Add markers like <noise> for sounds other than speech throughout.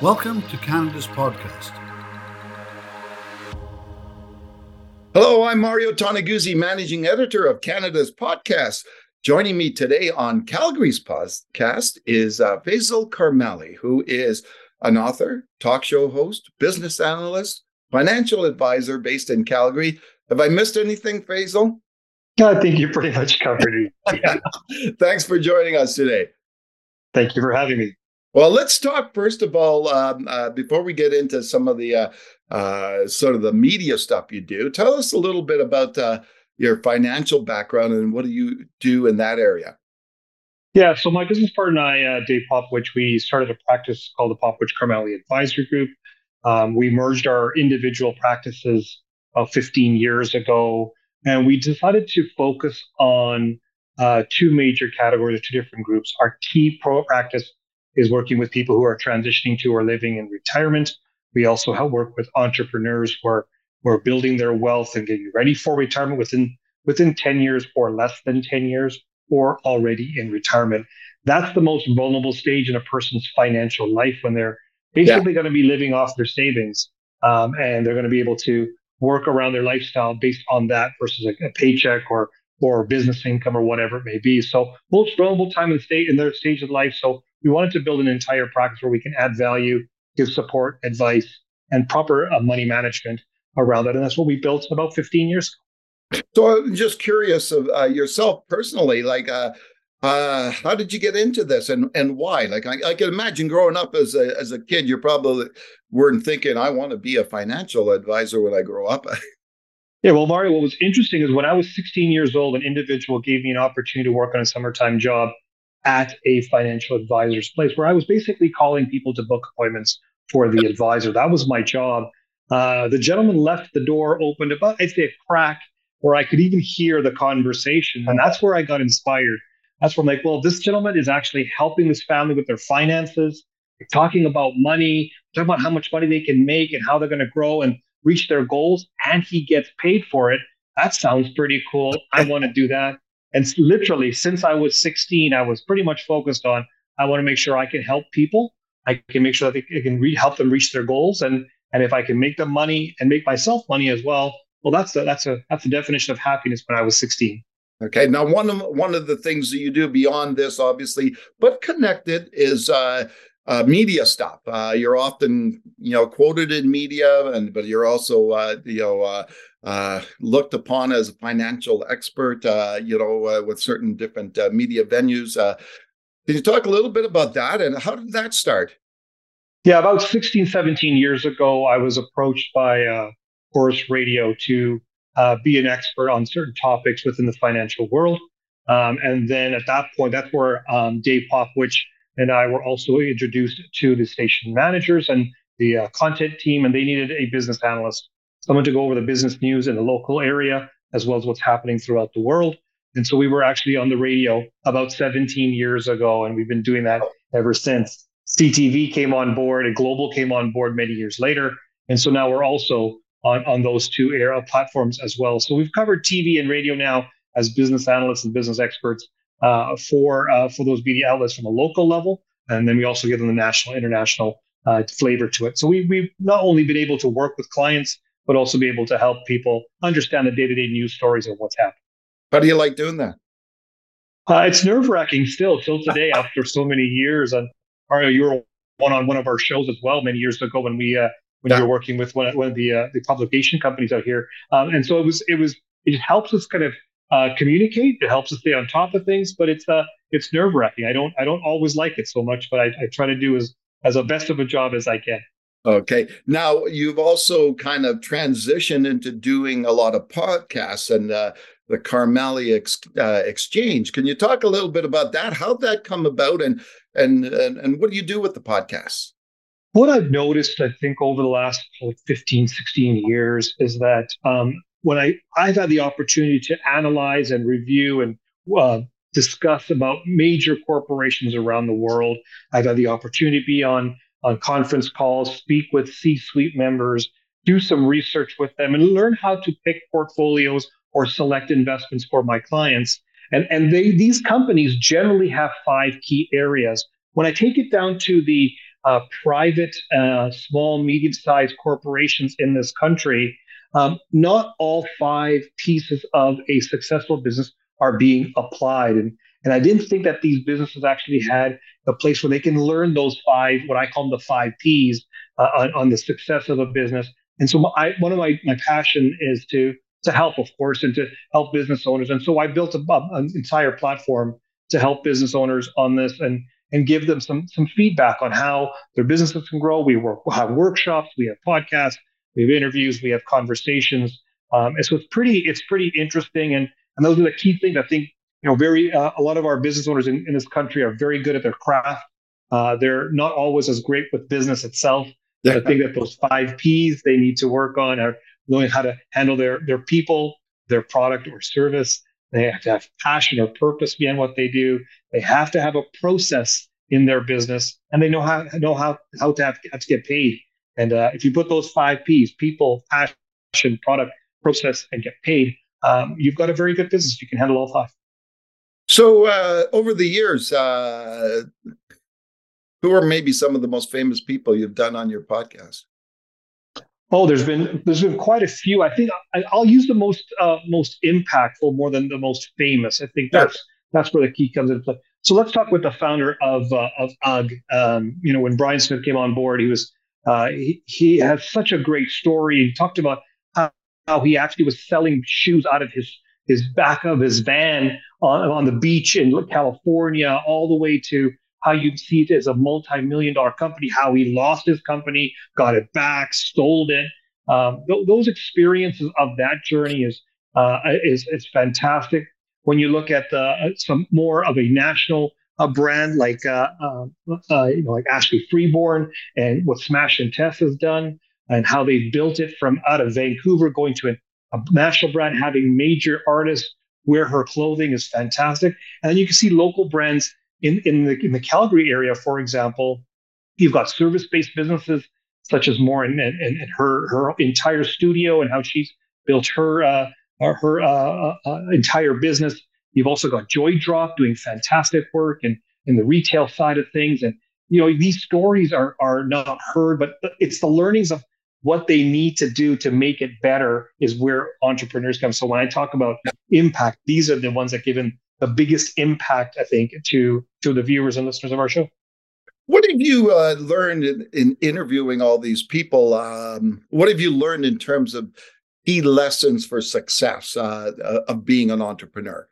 Welcome to Canada's podcast. Hello, I'm Mario Toneguzzi, managing editor of Canada's podcast. Joining me today on Calgary's podcast is uh, Faisal Karmali, who is an author, talk show host, business analyst, financial advisor based in Calgary. Have I missed anything, Faisal? I think you pretty much covered it. Yeah. <laughs> Thanks for joining us today. Thank you for having me. Well, let's talk first of all um, uh, before we get into some of the uh, uh, sort of the media stuff you do. Tell us a little bit about uh, your financial background and what do you do in that area. Yeah, so my business partner and I, uh, Dave Popowich, we started a practice called the Popowich Karmali Advisory Group. Um, we merged our individual practices about 15 years ago, and we decided to focus on uh, two major categories, two different groups. Our key pro practice is working with people who are transitioning to or living in retirement. We also help work with entrepreneurs who are, who are building their wealth and getting ready for retirement within within 10 years or less than 10 years or already in retirement. That's the most vulnerable stage in a person's financial life when they're basically yeah. going to be living off their savings um, and they're going to be able to work around their lifestyle based on that versus a, a paycheck or or business income or whatever it may be. So most vulnerable time in the state in their stage of life. So we wanted to build an entire practice where we can add value, give support, advice, and proper uh, money management around that. And that's what we built about 15 years ago. So I'm just curious of uh, yourself personally, like, uh, uh, how did you get into this and, and why? Like, I, I, can imagine growing up as a, as a kid, you probably weren't thinking, I want to be a financial advisor when I grow up. <laughs> yeah, well, Mario, what was interesting is when I was 16 years old, an individual gave me an opportunity to work on a summertime job at a financial advisor's place where I was basically calling people to book appointments for the advisor. That was my job. Uh, the gentleman left the door open about, I'd say, a crack where I could even hear the conversation. And that's where I got inspired. That's where I'm like, well, this gentleman is actually helping this family with their finances, talking about money, talking about how much money they can make and how they're going to grow and reach their goals. And he gets paid for it. That sounds pretty cool. I want to do that. And literally, since I was 16, I was pretty much focused on I want to make sure I can help people. I can make sure that I can re- help them reach their goals, and and if I can make them money and make myself money as well, well, that's a, that's a that's the definition of happiness when I was 16. Okay, now one of one of the things that you do beyond this, obviously, but connected, is uh, uh, media stuff. Uh, you're often, you know, quoted in media, and but you're also, uh, you know, uh, uh, looked upon as a financial expert, uh, you know, with certain different media venues. Can you talk a little bit about that and how did that start? Yeah, about 16, 17 years ago, I was approached by uh, Radio to be an expert on certain topics within the financial world. Um, and then at that point, that's where um, Dave Popowich and I were also introduced to the station managers and the uh, content team, and they needed a business analyst someone to go over the business news in the local area, as well as what's happening throughout the world. And so we were actually on the radio about 17 years ago, and we've been doing that ever since. CTV came on board and Global came on board many years later. And so now we're also on, on those two era platforms as well. So we've covered TV and radio now as business analysts and business experts uh, for uh, for those media outlets from a local level, and then we also give them the national, international uh, flavor to it. So we, we've not only been able to work with clients but also be able to help people understand the day-to-day news stories of what's happening. How do you like doing that? Uh, it's nerve-wracking still, till today, after so many years. And Mario, you were one on one of our shows as well many years ago when we uh, when yeah. you were working with one, one of the uh, the publication companies out here. Um, and so it was it was it helps us kind of uh, communicate. It helps us stay on top of things, but it's uh it's nerve wracking. I don't I don't always like it so much, but I, I try to do as as a best of a job as I can. Okay. Now you've also kind of transitioned into doing a lot of podcasts and uh, the Karmali ex- uh, Exchange. Can you talk a little bit about that? How'd that come about, and and and, and what do you do with the podcasts? What I've noticed, I think, over the last 15, 16 years is that um, when I I've had the opportunity to analyze and review and uh, discuss about major corporations around the world, I've had the opportunity to be on on conference calls, speak with C suite members, do some research with them, and learn how to pick portfolios or select investments for my clients. And, and they, these companies generally have five key areas. When I take it down to the uh, private, uh, small, medium sized corporations in this country, um, not all five pieces of a successful business are being applied. And, and I didn't think that these businesses actually had a place where they can learn those five, what I call them the five P's uh, on, on, the success of a business. And so I, one of my, my passion is to to help, of course, and to help business owners. And so I built a, an entire platform to help business owners on this and and give them some some feedback on how their businesses can grow. We work, we'll have workshops, we have podcasts, we have interviews, we have conversations. Um, and so it's pretty it's pretty interesting. And and those are the key things I think you know very uh, a lot of our business owners in, in this country are very good at their craft. Uh, they're not always as great with business itself. Yeah. I think that those five P's they need to work on are knowing how to handle their their people, their product or service. They have to have passion or purpose behind what they do. They have to have a process in their business, and they know how know how how to have, have to get paid. And uh, if you put those five P's: people, passion, product, process, and get paid, um, you've got a very good business. You can handle all five. So uh, over the years, uh, who are maybe some of the most famous people you've done on your podcast? Oh, there's been there's been quite a few. I think I, will use the most uh, most impactful more than the most famous. I think that's yes. that's where the key comes into play. So let's talk with the founder of uh, of UGG. Um, you know, when Brian Smith came on board, he was uh, he, he has such a great story. He talked about how, how he actually was selling shoes out of his his back of his van on, on the beach in California, all the way to how you see it as a multi-million dollar company, how he lost his company, got it back, sold it. Um, th- those experiences of that journey is uh, is is fantastic. When you look at uh, some more of a national uh, brand like uh, uh, uh, you know like Ashley Freeborn and what Smash and Tess has done, and how they built it from out of Vancouver going to a, a national brand, having major artists wear her clothing is fantastic. And then you can see local brands in, in, the, in the Calgary area, for example, you've got service based businesses such as more and, and, and, her, her entire studio and how she's built her, uh, her uh, uh, uh, entire business. You've also got Joy Drop doing fantastic work and in the retail side of things. And, you know, these stories are, are not heard, but it's the learnings of what they need to do to make it better is where entrepreneurs come. So when I talk about impact, these are the ones that give the biggest impact, I think, to to the viewers and listeners of our show. What have you uh, learned in, in, interviewing all these people? Um, what have you learned in terms of key lessons for success uh, uh, of being an entrepreneur?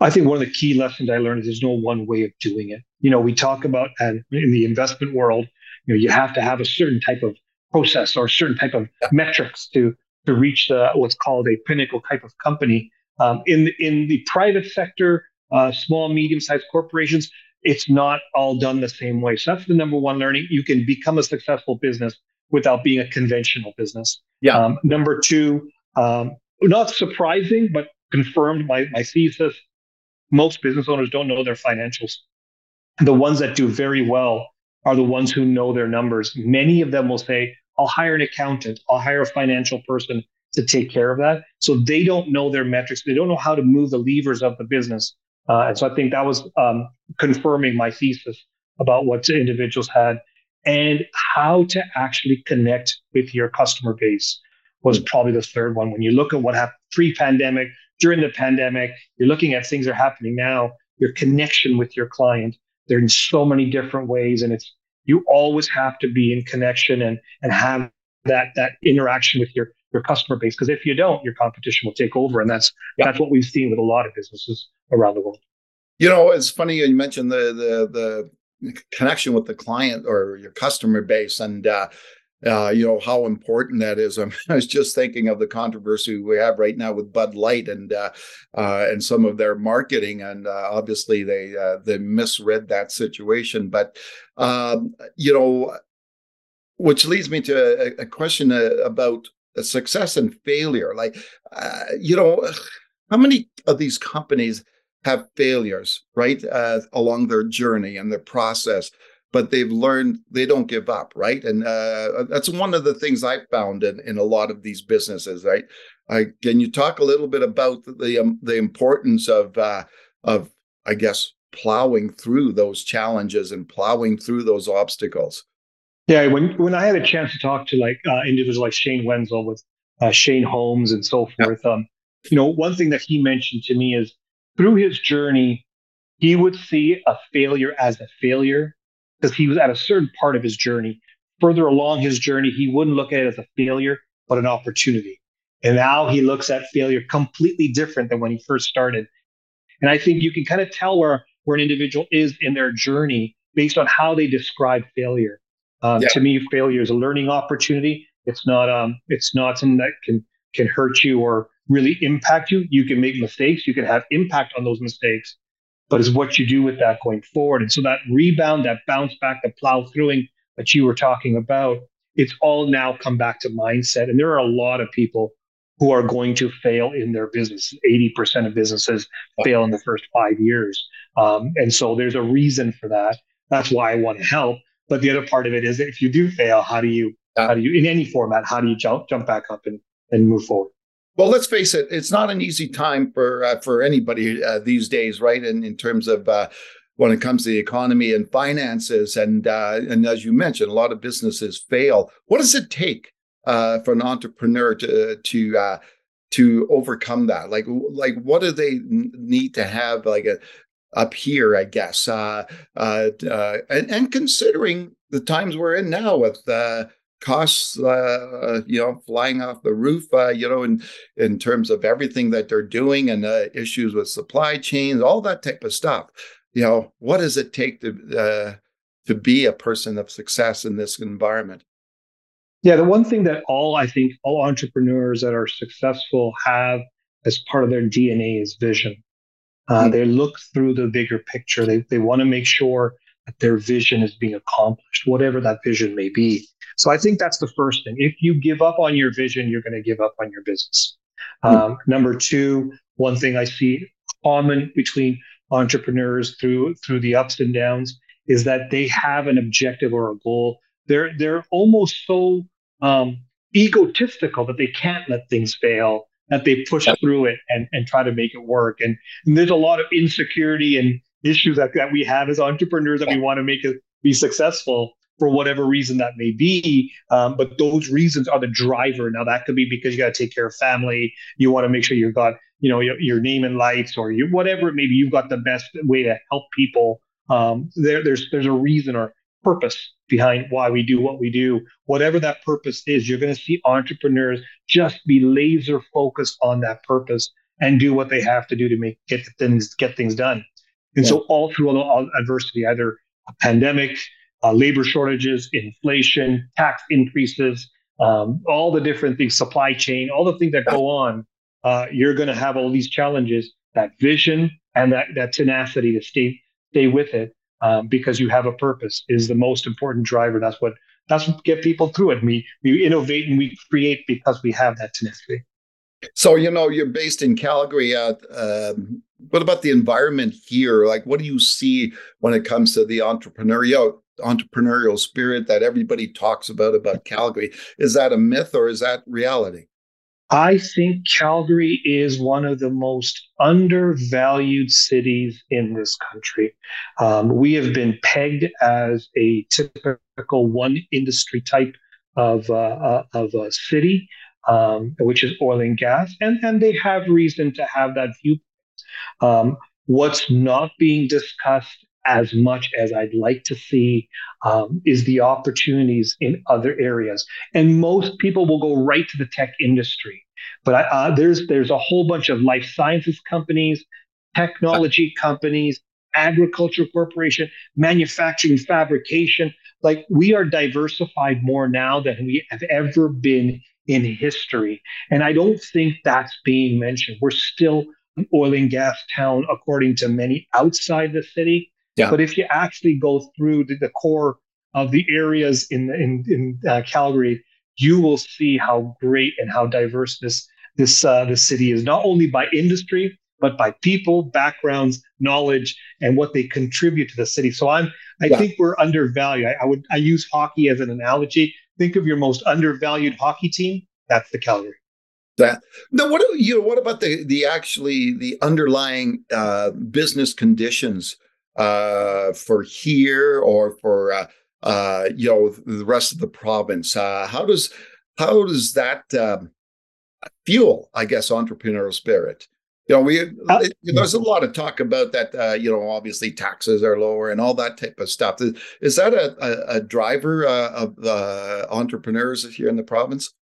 I think one of the key lessons I learned is there's no one way of doing it. You know, we talk about and in the investment world, you know, you have to have a certain type of process or a certain type of yeah. metrics to to reach the, what's called a pinnacle type of company. Um, in in the private sector, uh, small medium sized corporations, it's not all done the same way. So that's the number one learning. You can become a successful business without being a conventional business. Yeah. Um, number two, um, not surprising, but confirmed my my thesis. Most business owners don't know their financials. The ones that do very well are the ones who know their numbers. Many of them will say, I'll hire an accountant, I'll hire a financial person to take care of that. So they don't know their metrics. They don't know how to move the levers of the business. Uh, and so I think that was um, confirming my thesis about what individuals had and how to actually connect with your customer base was probably the third one. When you look at what happened pre-pandemic, during the pandemic, you're looking at things that are happening now, your connection with your client. They're in so many different ways. And it's you always have to be in connection and and have that that interaction with your your customer base. Because if you don't, your competition will take over, and that's yeah. that's what we've seen with a lot of businesses around the world. You know, it's funny you mentioned the the the connection with the client or your customer base, and uh, uh, you know how important that is. <laughs> I was just thinking of the controversy we have right now with Bud Light and uh, uh, and some of their marketing, and uh, obviously they uh, they misread that situation. But um, you know, which leads me to a, a question uh, about success and failure. Like, you know, <sighs> how many of these companies have failures, right, along their journey and their process? But they've learned they don't give up, right? And uh, that's one of the things I found in, in a lot of these businesses, right? I, can you talk a little bit about the um, the importance of uh, of I guess plowing through those challenges and plowing through those obstacles. Yeah, when when I had a chance to talk to like uh, individuals like Shane Wenzel with uh, Shane Homes and so forth, yeah. um, you know, one thing that he mentioned to me is through his journey, he would see a failure as a failure because he was at a certain part of his journey. Further along his journey, he wouldn't look at it as a failure, but an opportunity. And now he looks at failure completely different than when he first started. And I think you can kind of tell where, where an individual is in their journey based on how they describe failure. Um, yeah. To me, failure is a learning opportunity. It's not um, it's not something that can can hurt you or really impact you. You can make mistakes. You can have impact on those mistakes, but it's what you do with that going forward. And so that rebound, that bounce back, the plow throughing that you were talking about, it's all now come back to mindset. And there are a lot of people who are going to fail in their business. 80% of businesses fail in the first five years. Um, and so there's a reason for that. That's why I want to help. But the other part of it is if you do fail, how do you, how do you, in any format, how do you jump, jump back up and, and move forward? Well, let's face it; it's not an easy time for uh, for anybody uh, these days, right? In in terms of uh, when it comes to the economy and finances, and uh, and as you mentioned, a lot of businesses fail. What does it take uh, for an entrepreneur to to uh, to overcome that? Like like what do they need to have like a up here, I guess, and, and considering the times we're in now with costs, uh, you know, flying off the roof, uh, you know, in in terms of everything that they're doing and uh, issues with supply chains, all that type of stuff. You know, what does it take to uh, to be a person of success in this environment? Yeah, the one thing that all I think all entrepreneurs that are successful have as part of their DNA is vision. Uh, mm-hmm. They look through the bigger picture. They they want to make sure that their vision is being accomplished, whatever that vision may be. So I think that's the first thing. If you give up on your vision, you're going to give up on your business. Mm-hmm. Um, number two, one thing I see common between entrepreneurs through through the ups and downs is that they have an objective or a goal they're they're almost so um, egotistical that they can't let things fail that they push yep. through it and, and try to make it work and, and, there's a lot of insecurity and issues that, that we have as entrepreneurs that we want to make it be successful for whatever reason that may be um, but those reasons are the driver now that could be because you got to take care of family you want to make sure you've got you know your, your name and lights or you, whatever maybe you've got the best way to help people um, there, there's there's a reason or purpose behind why we do what we do. Whatever that purpose is, you're going to see entrepreneurs just be laser focused on that purpose and do what they have to do to make get things get things done. And yeah. so all through all adversity, either a pandemic, uh, labor shortages, inflation, tax increases, um, all the different things, supply chain, all the things that go on, uh, you're going to have all these challenges. That vision and that that tenacity to stay stay with it um, because you have a purpose is the most important driver. That's what that's what get people through it. We we innovate and we create because we have that tenacity. So you know you're based in Calgary. Uh, what about the environment here? Like, what do you see when it comes to the entrepreneurial entrepreneurial spirit that everybody talks about about Calgary? Is that a myth or is that reality? I think Calgary is one of the most undervalued cities in this country. Um, we have been pegged as a typical one industry type of, uh, uh, of a city, um, which is oil and gas, and, and they have reason to have that view. Um, what's not being discussed as much as I'd like to see um, is the opportunities in other areas. And most people will go right to the tech industry. But uh, there's there's a whole bunch of life sciences companies, technology companies, agriculture corporation, manufacturing, fabrication. Like we are diversified more now than we have ever been in history. And I don't think that's being mentioned. We're still oil and gas town, according to many outside the city. Yeah. But if you actually go through the, the core of the areas in in, in uh, Calgary, you will see how great and how diverse this this uh, this city is, not only by industry but by people, backgrounds, knowledge, and what they contribute to the city. So I'm I yeah. think we're undervalued. I, I, would I use hockey as an analogy. Think of your most undervalued hockey team. That's the Calgary. That now, what you know, what about the the actually the underlying uh, business conditions uh, for here or for uh, uh, you know the rest of the province? Uh, how does how does that um, fuel, I guess, entrepreneurial spirit? You know, we uh, it, there's a lot of talk about that. Uh, you know, obviously taxes are lower and all that type of stuff. Is, is that a, a, a driver uh, of the entrepreneurs here in the province?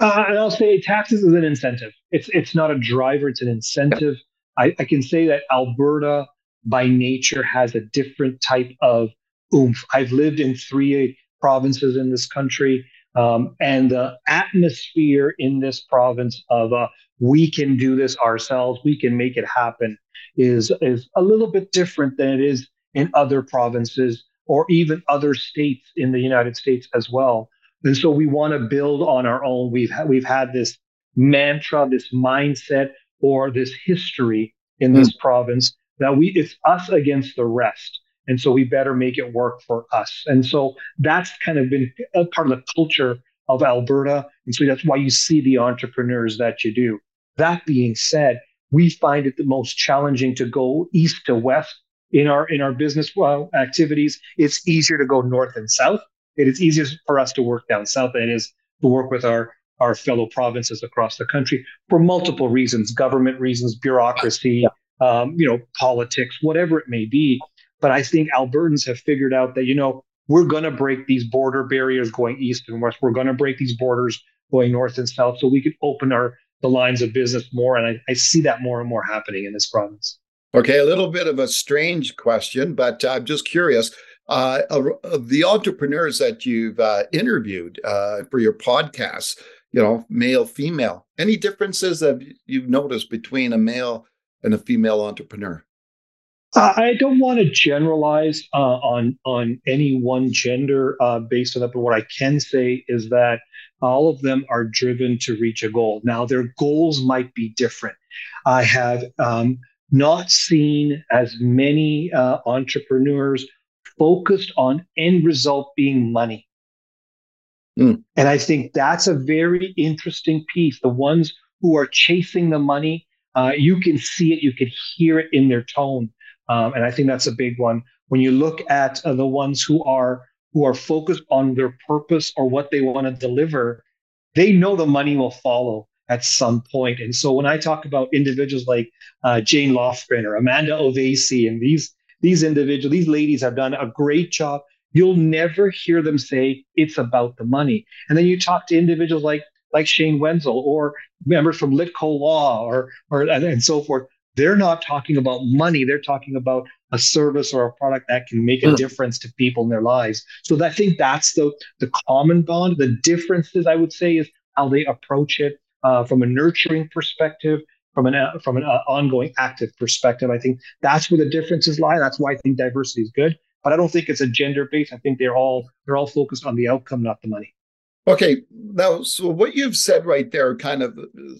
Uh, and I'll say taxes is an incentive. It's it's not a driver. It's an incentive. I, I can say that Alberta, by nature, has a different type of oomph. I've lived in three provinces in this country, um, and the atmosphere in this province of uh, we can do this ourselves, we can make it happen, is is a little bit different than it is in other provinces or even other states in the United States as well. And so we want to build on our own. We've ha- we've had this mantra, this mindset, or this history in this mm. province that we it's us against the rest. And so we better make it work for us. And so that's kind of been a part of the culture of Alberta. And so that's why you see the entrepreneurs that you do. That being said, we find it the most challenging to go east to west in our in our business uh, activities. It's easier to go north and south it is easier for us to work down south than it is to work with our our fellow provinces across the country for multiple reasons government reasons bureaucracy yeah. um, you know politics whatever it may be. But i think albertans have figured out that you know we're going to break these border barriers going east and west. We're going to break these borders going north and south so we can open our the lines of business more. And I, I see that more and more happening in this province. Okay a little bit of a strange question but i'm just curious uh, of the entrepreneurs that you've uh, interviewed uh, for your podcasts, you know, male, female, any differences that you've noticed between a male and a female entrepreneur? I don't want to generalize uh, on on any one gender uh, based on that, but what I can say is that all of them are driven to reach a goal. Now, their goals might be different. I have um, not seen as many uh, entrepreneurs focused on end result being money. Mm. And I think that's a very interesting piece. The ones who are chasing the money, uh, you can see it, you can hear it in their tone, um, and I think that's a big one. When you look at uh, the ones who are who are focused on their purpose or what they want to deliver, they know the money will follow at some point. And so when I talk about individuals like uh, Jane Lofgren or Amanda Ovesi and these these individuals, these ladies have done a great job. You'll never hear them say it's about the money. And then you talk to individuals like like Shane Wenzel or members from Litco Law or or and, and so forth. They're not talking about money. They're talking about a service or a product that can make a hmm. difference to people in their lives. So I think that's the the common bond. The differences I would say is how they approach it uh, from a nurturing perspective, from an uh, from an uh, ongoing active perspective. I think that's where the differences lie. That's why I think diversity is good. But I don't think it's a gender based. I think they're all they're all focused on the outcome, not the money. Okay, now so what you've said right there kind of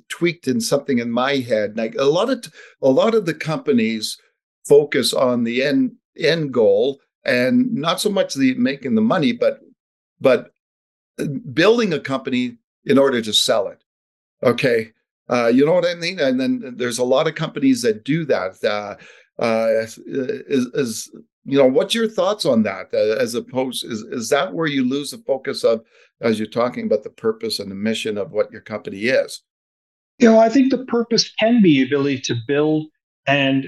tweaked in something in my head. Like a lot of a lot of the companies focus on the end end goal and not so much the making the money, but but uh, building a company in order to sell it. Okay, uh, you know what I mean? And then there's a lot of companies that do that. Uh, uh, is, is, you know what's your thoughts on that? Uh, as opposed, is is that where you lose the focus of as you're talking about the purpose and the mission of what your company is? You know, I think the purpose can be the ability to build and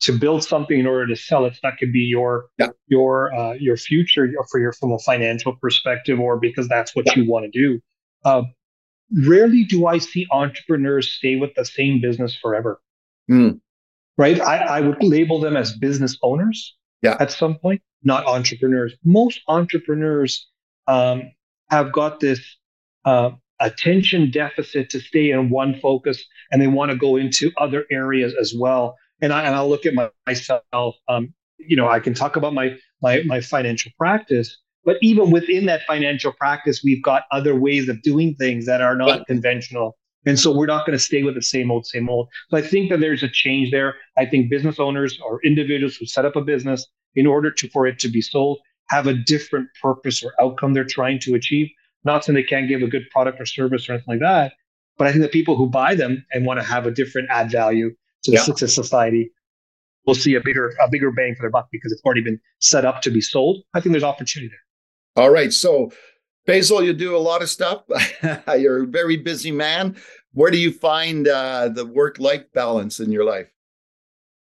to build something in order to sell it. That could be your yeah. your uh, your future for your from a financial perspective, or because that's what yeah. you want to do. Uh, rarely do I see entrepreneurs stay with the same business forever. Mm. Right? I, I would label them as business owners yeah. at some point, not entrepreneurs. Most entrepreneurs um, have got this uh, attention deficit to stay in one focus and they want to go into other areas as well. And, I, and I'll look at my, myself. Um, you know, I can talk about my, my, my financial practice, but even within that financial practice, we've got other ways of doing things that are not conventional. And so we're not going to stay with the same old, same old. So I think that there's a change there. I think business owners or individuals who set up a business in order to for it to be sold have a different purpose or outcome they're trying to achieve. Not saying they can't give a good product or service or anything like that, but I think the people who buy them and want to have a different add value to, yeah. the, society will see a bigger a bigger bang for their buck because it's already been set up to be sold. I think there's opportunity there. All right, so Faisal, you do a lot of stuff. <laughs> You're a very busy man. Where do you find uh, the work life balance in your life?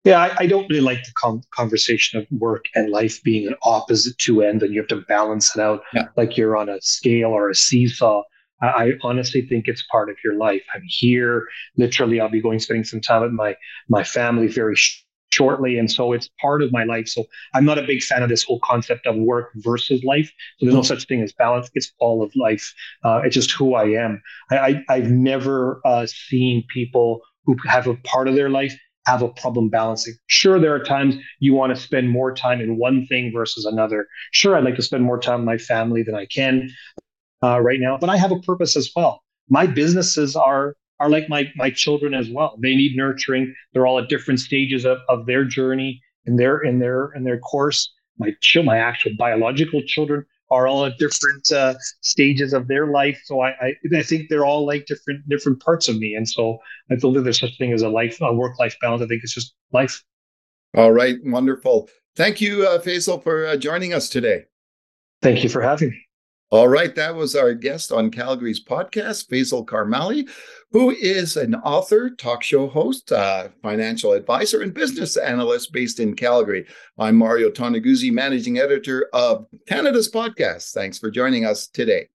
Yeah, I, I, don't really like the com- conversation of work and life being an opposite two end and you have to balance it out yeah. like you're on a scale or a seesaw. I, I honestly think it's part of your life. I'm here. Literally, I'll be going spending some time with my my family very sh- shortly, and so it's part of my life. So I'm not a big fan of this whole concept of work versus life. So there's no such thing as balance. It's all of life. Uh, it's just who I am. I, I have never uh, seen people who have a part of their life have a problem balancing. Sure, there are times you want to spend more time in one thing versus another. Sure, I'd like to spend more time with my family than I can uh, right now, but I have a purpose as well. My businesses are are like my my children as well. They need nurturing. They're all at different stages of, of their journey and their in their in their course. My ch- my actual biological children are all at different uh, stages of their life. So I, I, I think they're all like different different parts of me, and so I don't think there's such thing as a life a work life balance. I think it's just life. All right, wonderful. Thank you, uh, Faisal, for uh, joining us today. Thank you for having me. All right, that was our guest on Calgary's podcast, Faisal Karmali, who is an author, talk show host, uh, financial advisor, and business analyst based in Calgary. I'm Mario Toneguzzi, managing editor of Canada's podcast. Thanks for joining us today.